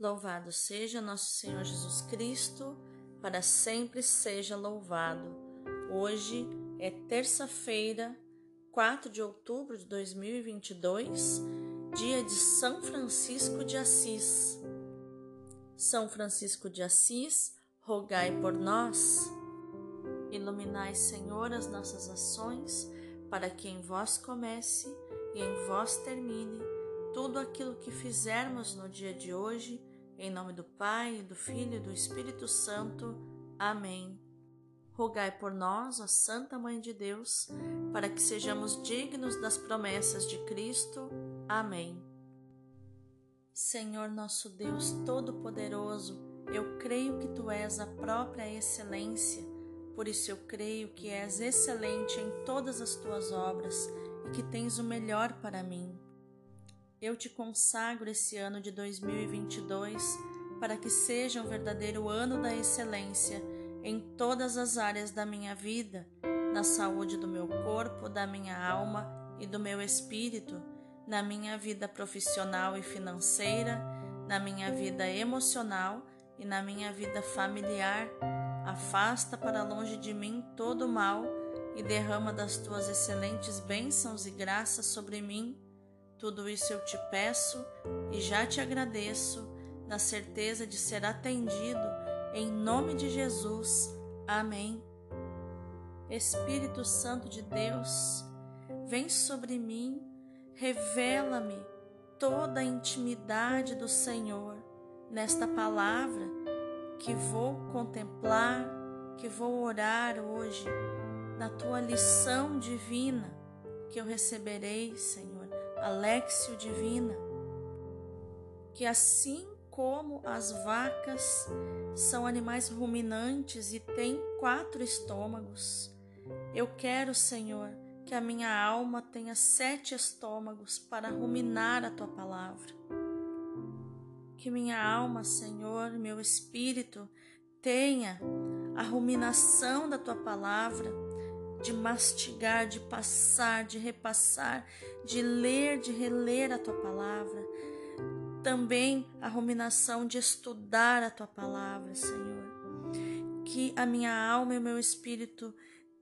Louvado seja nosso Senhor Jesus Cristo, para sempre seja louvado. Hoje é terça-feira, 4 de outubro de 2022, dia de São Francisco de Assis. São Francisco de Assis, rogai por nós. Iluminai, Senhor, as nossas ações, para que em vós comece e em vós termine tudo aquilo que fizermos no dia de hoje em nome do Pai, do Filho e do Espírito Santo. Amém. Rogai por nós, ó Santa Mãe de Deus, para que sejamos dignos das promessas de Cristo. Amém. Senhor nosso Deus Todo-Poderoso, eu creio que Tu és a própria excelência, por isso eu creio que és excelente em todas as Tuas obras e que tens o melhor para mim. Eu te consagro esse ano de 2022 para que seja um verdadeiro ano da excelência em todas as áreas da minha vida, na saúde do meu corpo, da minha alma e do meu espírito, na minha vida profissional e financeira, na minha vida emocional e na minha vida familiar. Afasta para longe de mim todo o mal e derrama das tuas excelentes bênçãos e graças sobre mim tudo isso eu te peço e já te agradeço, na certeza de ser atendido, em nome de Jesus. Amém. Espírito Santo de Deus, vem sobre mim, revela-me toda a intimidade do Senhor nesta palavra que vou contemplar, que vou orar hoje, na tua lição divina que eu receberei, Senhor Alexio Divina, que assim como as vacas são animais ruminantes e têm quatro estômagos, eu quero, Senhor, que a minha alma tenha sete estômagos para ruminar a tua palavra. Que minha alma, Senhor, meu espírito, tenha a ruminação da tua palavra de mastigar, de passar, de repassar, de ler, de reler a tua palavra. Também a ruminação de estudar a tua palavra, Senhor. Que a minha alma e o meu espírito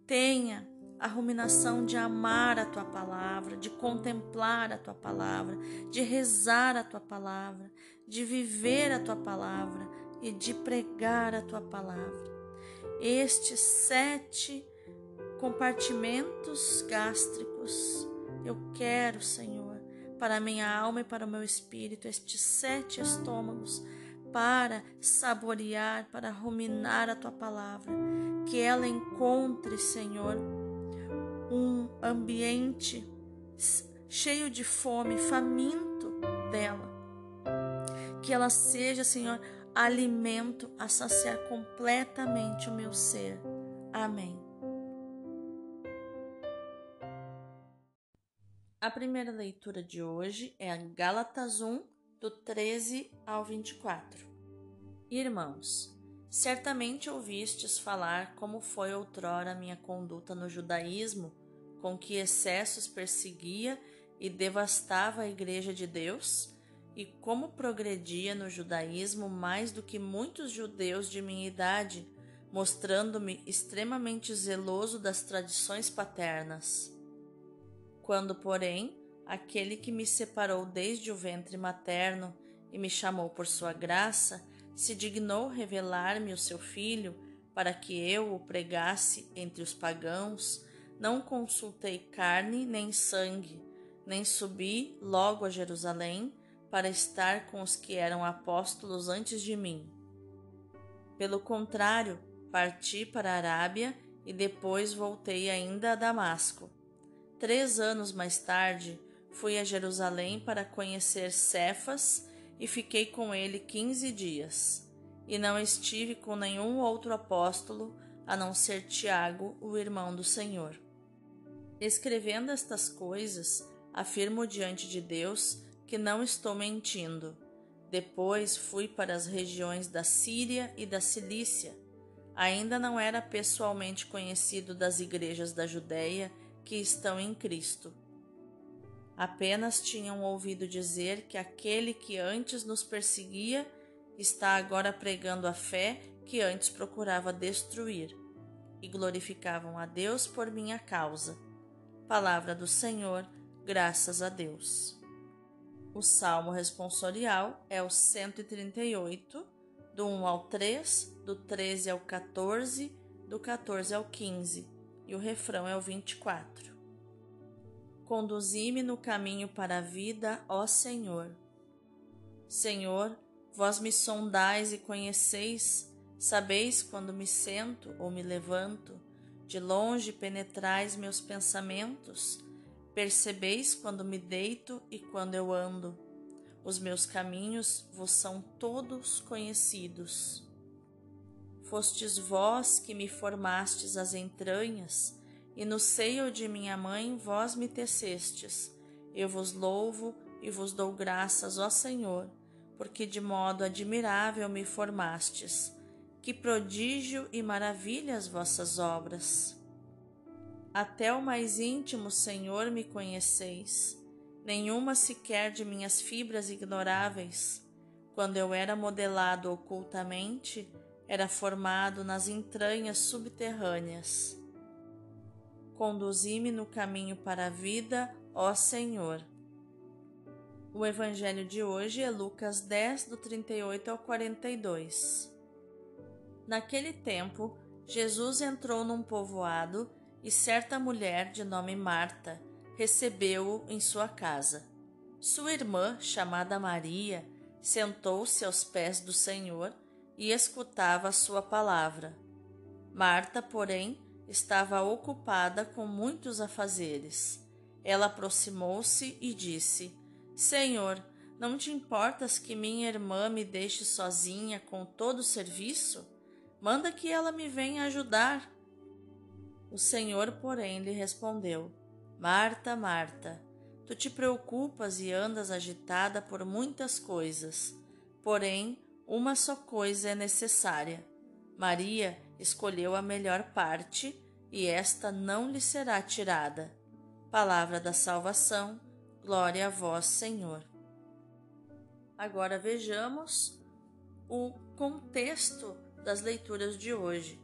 tenha a ruminação de amar a tua palavra, de contemplar a tua palavra, de rezar a tua palavra, de viver a tua palavra e de pregar a tua palavra. Estes sete compartimentos gástricos. Eu quero, Senhor, para minha alma e para o meu espírito, estes sete estômagos, para saborear, para ruminar a tua palavra. Que ela encontre, Senhor, um ambiente cheio de fome, faminto dela. Que ela seja, Senhor, alimento a saciar completamente o meu ser. Amém. A primeira leitura de hoje é a Gálatas 1, do 13 ao 24. Irmãos, certamente ouvistes falar como foi outrora minha conduta no judaísmo, com que excessos perseguia e devastava a Igreja de Deus, e como progredia no judaísmo mais do que muitos judeus de minha idade, mostrando-me extremamente zeloso das tradições paternas. Quando, porém, aquele que me separou desde o ventre materno e me chamou por sua graça, se dignou revelar-me o seu filho, para que eu o pregasse entre os pagãos, não consultei carne nem sangue, nem subi logo a Jerusalém para estar com os que eram apóstolos antes de mim. Pelo contrário, parti para a Arábia e depois voltei ainda a Damasco. Três anos mais tarde, fui a Jerusalém para conhecer Cefas e fiquei com ele quinze dias. E não estive com nenhum outro apóstolo a não ser Tiago, o irmão do Senhor. Escrevendo estas coisas, afirmo diante de Deus que não estou mentindo. Depois fui para as regiões da Síria e da Cilícia. Ainda não era pessoalmente conhecido das igrejas da Judéia que estão em Cristo. Apenas tinham ouvido dizer que aquele que antes nos perseguia está agora pregando a fé que antes procurava destruir, e glorificavam a Deus por minha causa. Palavra do Senhor, graças a Deus. O salmo responsorial é o 138, do 1 ao 3, do 13 ao 14, do 14 ao 15, e o refrão é o 24. Conduzi-me no caminho para a vida, ó Senhor. Senhor, vós me sondais e conheceis, sabeis quando me sento ou me levanto, de longe penetrais meus pensamentos, percebeis quando me deito e quando eu ando. Os meus caminhos vos são todos conhecidos. Fostes vós que me formastes as entranhas, e no seio de minha mãe vós me tecestes. Eu vos louvo e vos dou graças, ó Senhor, porque de modo admirável me formastes. Que prodígio e maravilha as vossas obras! Até o mais íntimo, Senhor, me conheceis, nenhuma sequer de minhas fibras ignoráveis. Quando eu era modelado ocultamente, era formado nas entranhas subterrâneas. Conduzi-me no caminho para a vida, ó Senhor. O evangelho de hoje é Lucas 10, do 38 ao 42. Naquele tempo, Jesus entrou num povoado e certa mulher de nome Marta recebeu-o em sua casa. Sua irmã, chamada Maria, sentou-se aos pés do Senhor e escutava sua palavra. Marta, porém, estava ocupada com muitos afazeres. Ela aproximou-se e disse: Senhor, não te importas que minha irmã me deixe sozinha com todo o serviço? Manda que ela me venha ajudar. O Senhor, porém, lhe respondeu: Marta, Marta, tu te preocupas e andas agitada por muitas coisas, porém, uma só coisa é necessária. Maria escolheu a melhor parte e esta não lhe será tirada. Palavra da salvação, glória a vós, Senhor. Agora vejamos o contexto das leituras de hoje.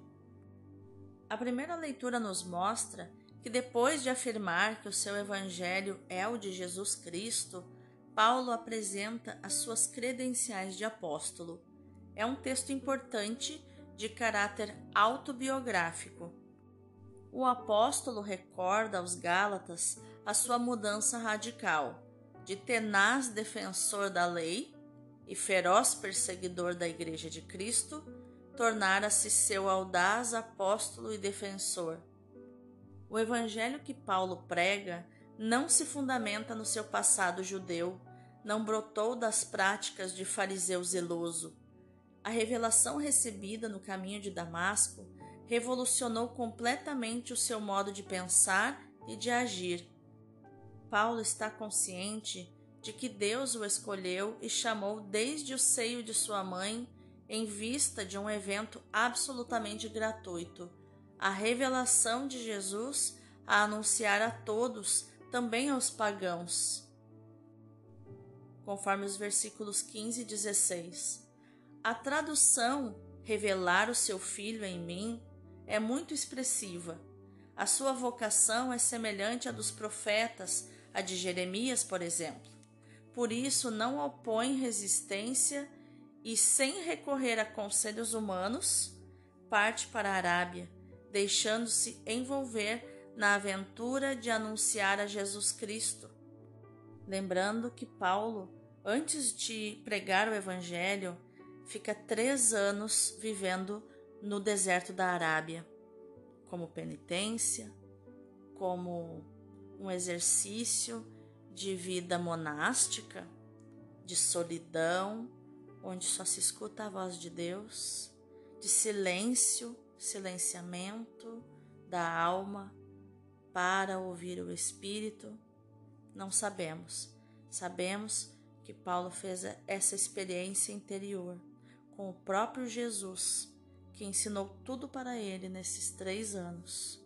A primeira leitura nos mostra que depois de afirmar que o seu evangelho é o de Jesus Cristo, Paulo apresenta as suas credenciais de apóstolo. É um texto importante de caráter autobiográfico. O apóstolo recorda aos Gálatas a sua mudança radical, de tenaz defensor da lei e feroz perseguidor da Igreja de Cristo, tornara-se seu audaz apóstolo e defensor. O evangelho que Paulo prega não se fundamenta no seu passado judeu, não brotou das práticas de fariseu zeloso. A revelação recebida no caminho de Damasco revolucionou completamente o seu modo de pensar e de agir. Paulo está consciente de que Deus o escolheu e chamou desde o seio de sua mãe em vista de um evento absolutamente gratuito, a revelação de Jesus a anunciar a todos também aos pagãos. Conforme os versículos 15 e 16. A tradução revelar o seu filho em mim é muito expressiva. A sua vocação é semelhante à dos profetas, a de Jeremias, por exemplo. Por isso, não opõe resistência e, sem recorrer a conselhos humanos, parte para a Arábia, deixando-se envolver na aventura de anunciar a Jesus Cristo. Lembrando que Paulo, antes de pregar o Evangelho, fica três anos vivendo no deserto da Arábia, como penitência, como um exercício de vida monástica, de solidão, onde só se escuta a voz de Deus, de silêncio, silenciamento da alma para ouvir o Espírito? Não sabemos. Sabemos que Paulo fez essa experiência interior com o próprio Jesus, que ensinou tudo para ele nesses três anos.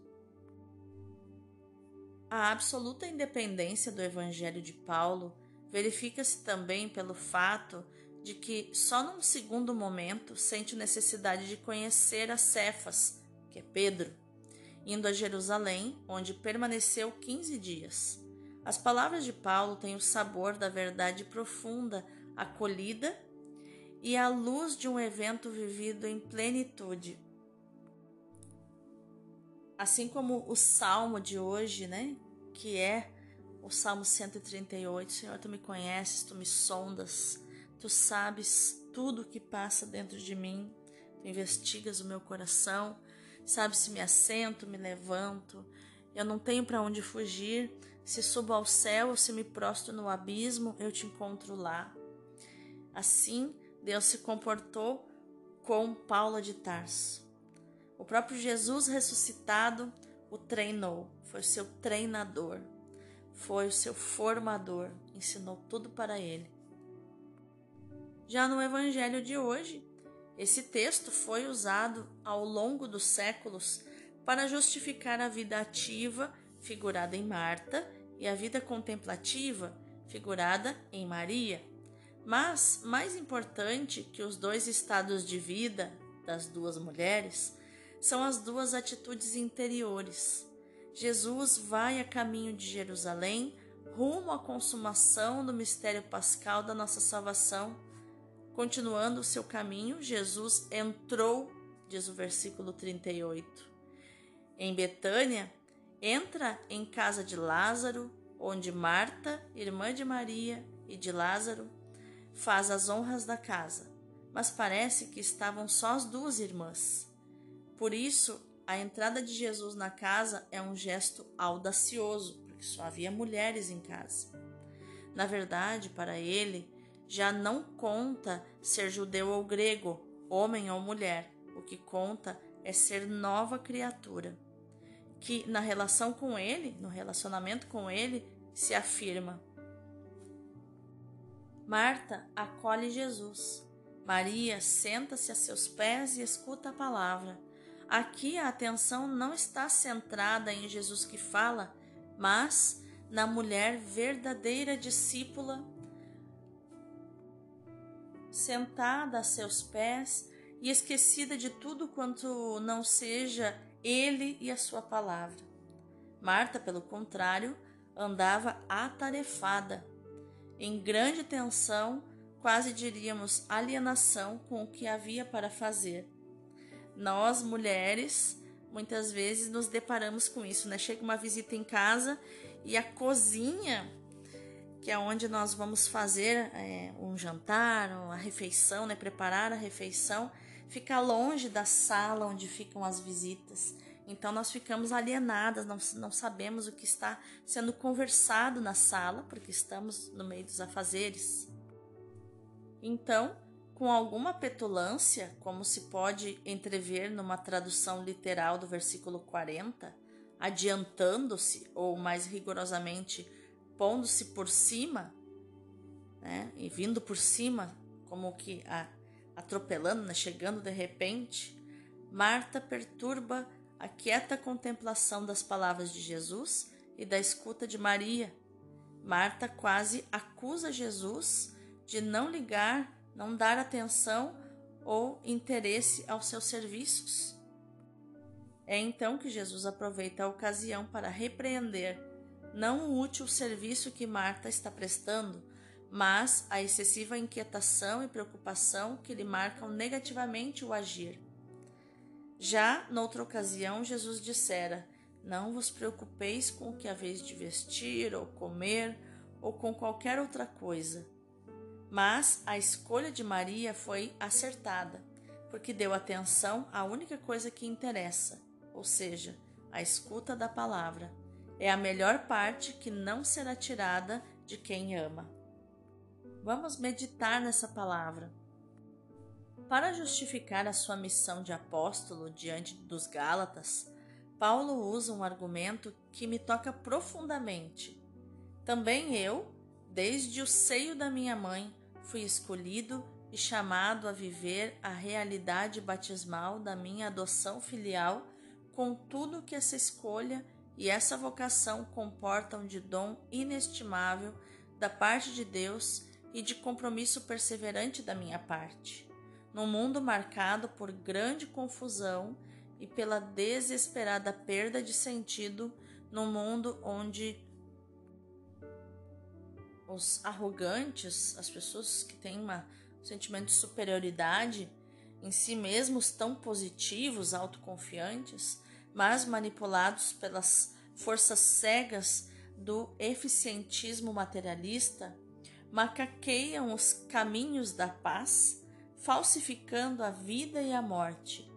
A absoluta independência do Evangelho de Paulo verifica-se também pelo fato de que só num segundo momento sente necessidade de conhecer a Cefas, que é Pedro, indo a Jerusalém, onde permaneceu 15 dias. As palavras de Paulo têm o sabor da verdade profunda, acolhida e a luz de um evento vivido em plenitude. Assim como o salmo de hoje, né, que é o salmo 138, Senhor, tu me conheces, tu me sondas, tu sabes tudo o que passa dentro de mim, tu investigas o meu coração, sabes se me assento, me levanto, eu não tenho para onde fugir, se subo ao céu ou se me prostro no abismo, eu te encontro lá. Assim, Deus se comportou com Paulo de Tarso. O próprio Jesus ressuscitado o treinou, foi seu treinador, foi o seu formador, ensinou tudo para ele. Já no evangelho de hoje, esse texto foi usado ao longo dos séculos para justificar a vida ativa figurada em Marta e a vida contemplativa, figurada em Maria. Mas, mais importante que os dois estados de vida das duas mulheres, são as duas atitudes interiores. Jesus vai a caminho de Jerusalém, rumo à consumação do mistério pascal da nossa salvação. Continuando o seu caminho, Jesus entrou, diz o versículo 38. Em Betânia, entra em casa de Lázaro, onde Marta, irmã de Maria e de Lázaro, faz as honras da casa, mas parece que estavam só as duas irmãs. Por isso, a entrada de Jesus na casa é um gesto audacioso, porque só havia mulheres em casa. Na verdade, para ele, já não conta ser judeu ou grego, homem ou mulher. O que conta é ser nova criatura que na relação com ele, no relacionamento com ele, se afirma. Marta acolhe Jesus. Maria senta-se a seus pés e escuta a palavra. Aqui a atenção não está centrada em Jesus que fala, mas na mulher verdadeira discípula, sentada a seus pés e esquecida de tudo quanto não seja ele e a sua palavra. Marta, pelo contrário, andava atarefada, em grande tensão, quase diríamos alienação com o que havia para fazer. Nós, mulheres, muitas vezes nos deparamos com isso, né? Chega uma visita em casa e a cozinha, que é onde nós vamos fazer é, um jantar, uma refeição, né? Preparar a refeição, fica longe da sala onde ficam as visitas. Então nós ficamos alienadas, não, não sabemos o que está sendo conversado na sala, porque estamos no meio dos afazeres. Então, com alguma petulância, como se pode entrever numa tradução literal do versículo 40, adiantando-se, ou mais rigorosamente, pondo-se por cima, né, e vindo por cima, como que a, atropelando, né, chegando de repente, Marta perturba a quieta contemplação das palavras de Jesus e da escuta de Maria. Marta quase acusa Jesus de não ligar, não dar atenção ou interesse aos seus serviços. É então que Jesus aproveita a ocasião para repreender não o útil serviço que Marta está prestando, mas a excessiva inquietação e preocupação que lhe marcam negativamente o agir. Já noutra ocasião, Jesus dissera: Não vos preocupeis com o que haveis de vestir, ou comer, ou com qualquer outra coisa. Mas a escolha de Maria foi acertada, porque deu atenção à única coisa que interessa, ou seja, a escuta da palavra. É a melhor parte que não será tirada de quem ama. Vamos meditar nessa palavra. Para justificar a sua missão de apóstolo diante dos Gálatas, Paulo usa um argumento que me toca profundamente. Também eu, desde o seio da minha mãe, fui escolhido e chamado a viver a realidade batismal da minha adoção filial, com tudo que essa escolha e essa vocação comportam de dom inestimável da parte de Deus e de compromisso perseverante da minha parte. Num mundo marcado por grande confusão e pela desesperada perda de sentido, num mundo onde os arrogantes, as pessoas que têm uma, um sentimento de superioridade em si mesmos tão positivos, autoconfiantes, mas manipulados pelas forças cegas do eficientismo materialista, macaqueiam os caminhos da paz, falsificando a vida e a morte.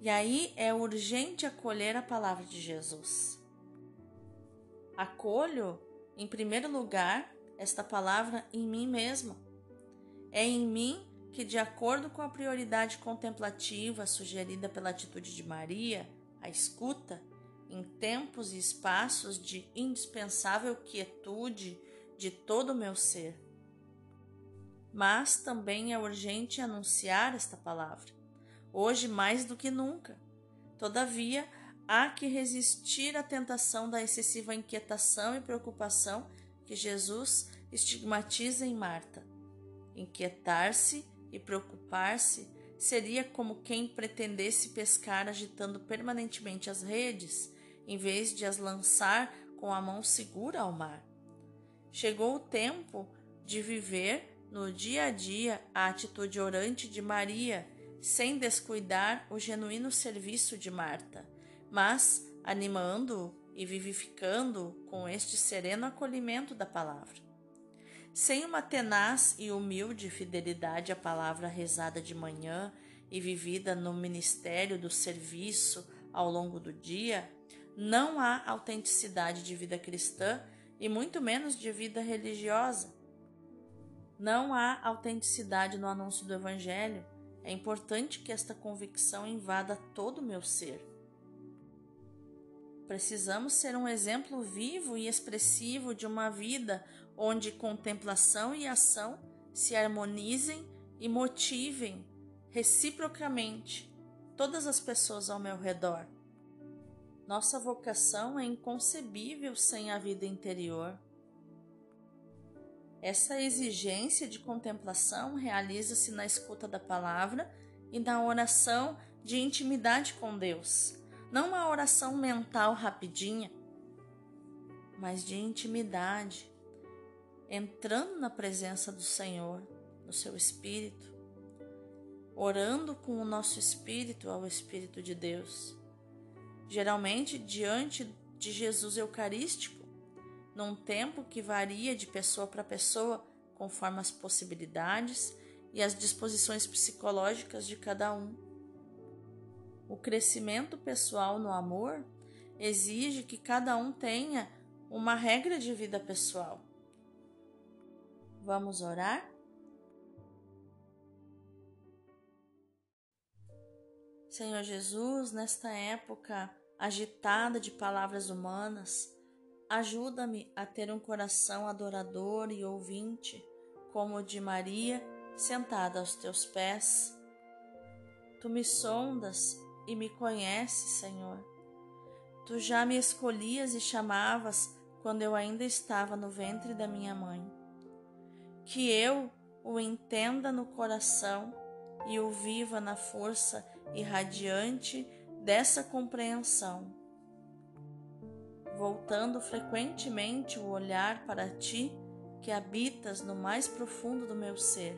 E aí é urgente acolher a palavra de Jesus. Acolho, em primeiro lugar, esta palavra em mim mesma. É em mim que, de acordo com a prioridade contemplativa sugerida pela atitude de Maria, a escuta, em tempos e espaços de indispensável quietude de todo o meu ser. Mas também é urgente anunciar esta palavra, hoje mais do que nunca. Todavia, há que resistir à tentação da excessiva inquietação e preocupação que Jesus estigmatiza em Marta. Inquietar-se e preocupar-se seria como quem pretendesse pescar agitando permanentemente as redes, em vez de as lançar com a mão segura ao mar. Chegou o tempo de viver no dia a dia a atitude orante de Maria, sem descuidar o genuíno serviço de Marta, mas animando e vivificando com este sereno acolhimento da palavra. Sem uma tenaz e humilde fidelidade à palavra rezada de manhã e vivida no ministério do serviço ao longo do dia, não há autenticidade de vida cristã e muito menos de vida religiosa. Não há autenticidade no anúncio do Evangelho. É importante que esta convicção invada todo o meu ser. Precisamos ser um exemplo vivo e expressivo de uma vida onde contemplação e ação se harmonizem e motivem reciprocamente todas as pessoas ao meu redor. Nossa vocação é inconcebível sem a vida interior. Essa exigência de contemplação realiza-se na escuta da palavra e na oração de intimidade com Deus. Não uma oração mental rapidinha, mas de intimidade, entrando na presença do Senhor, no seu espírito, orando com o nosso espírito ao Espírito de Deus geralmente diante de Jesus Eucarístico, num tempo que varia de pessoa para pessoa conforme as possibilidades e as disposições psicológicas de cada um. O crescimento pessoal no amor exige que cada um tenha uma regra de vida pessoal. Vamos orar? Senhor Jesus, nesta época agitada de palavras humanas, ajuda-me a ter um coração adorador e ouvinte, como o de Maria, sentada aos teus pés. Tu me sondas e me conheces, Senhor. Tu já me escolhias e chamavas quando eu ainda estava no ventre da minha mãe. Que eu o entenda no coração e o viva na força irradiante dessa compreensão, voltando frequentemente o olhar para ti que habitas no mais profundo do meu ser.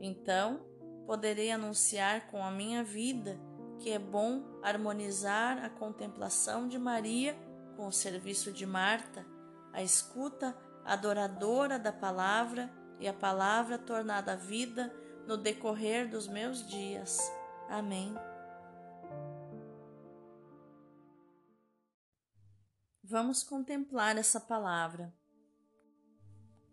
Então, poderei anunciar com a minha vida que é bom harmonizar a contemplação de Maria com o serviço de Marta, a escuta adoradora da palavra e a palavra tornada vida no decorrer dos meus dias. Amém. Vamos contemplar essa palavra.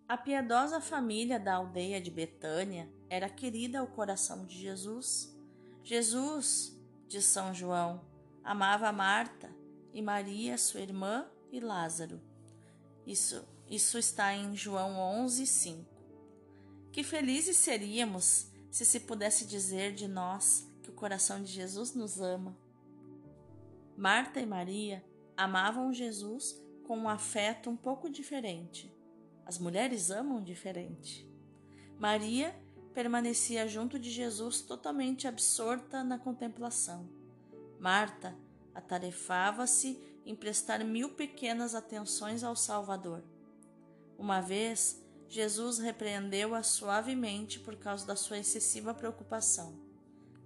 A piedosa família da aldeia de Betânia era querida ao coração de Jesus. Jesus, de São João, amava Marta e Maria, sua irmã, e Lázaro. Isso, isso está em João 11, 5. Que felizes seríamos se se pudesse dizer de nós que o coração de Jesus nos ama. Marta e Maria amavam Jesus com um afeto um pouco diferente. As mulheres amam diferente. Maria permanecia junto de Jesus totalmente absorta na contemplação. Marta atarefava-se em prestar mil pequenas atenções ao Salvador. Uma vez, Jesus repreendeu-a suavemente por causa da sua excessiva preocupação.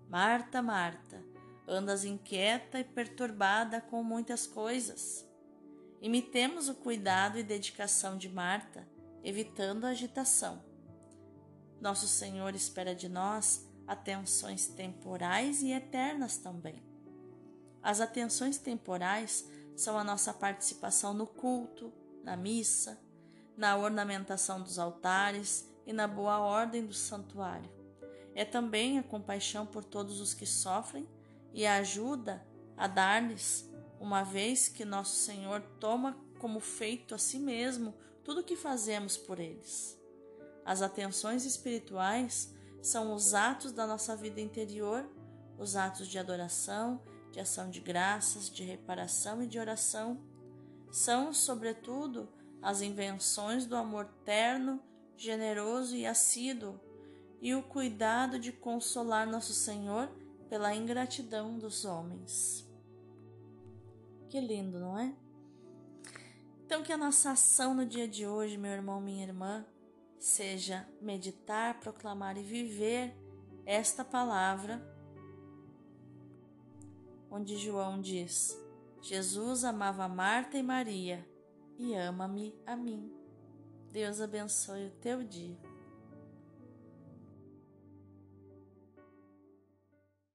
Marta, Marta, andas inquieta e perturbada com muitas coisas. Imitemos o cuidado e dedicação de Marta, evitando a agitação. Nosso Senhor espera de nós atenções temporais e eternas também. As atenções temporais são a nossa participação no culto, na missa, na ornamentação dos altares e na boa ordem do santuário. É também a compaixão por todos os que sofrem e a ajuda a dar-lhes, uma vez que nosso Senhor toma como feito a si mesmo tudo o que fazemos por eles. As atenções espirituais são os atos da nossa vida interior, os atos de adoração, de ação de graças, de reparação e de oração. São, sobretudo, as invenções do amor terno, generoso e assíduo, e o cuidado de consolar nosso Senhor pela ingratidão dos homens. Que lindo, não é? Então, que a nossa ação no dia de hoje, meu irmão, minha irmã, seja meditar, proclamar e viver esta palavra, onde João diz: Jesus amava Marta e Maria e ama-me a mim. Deus abençoe o teu dia.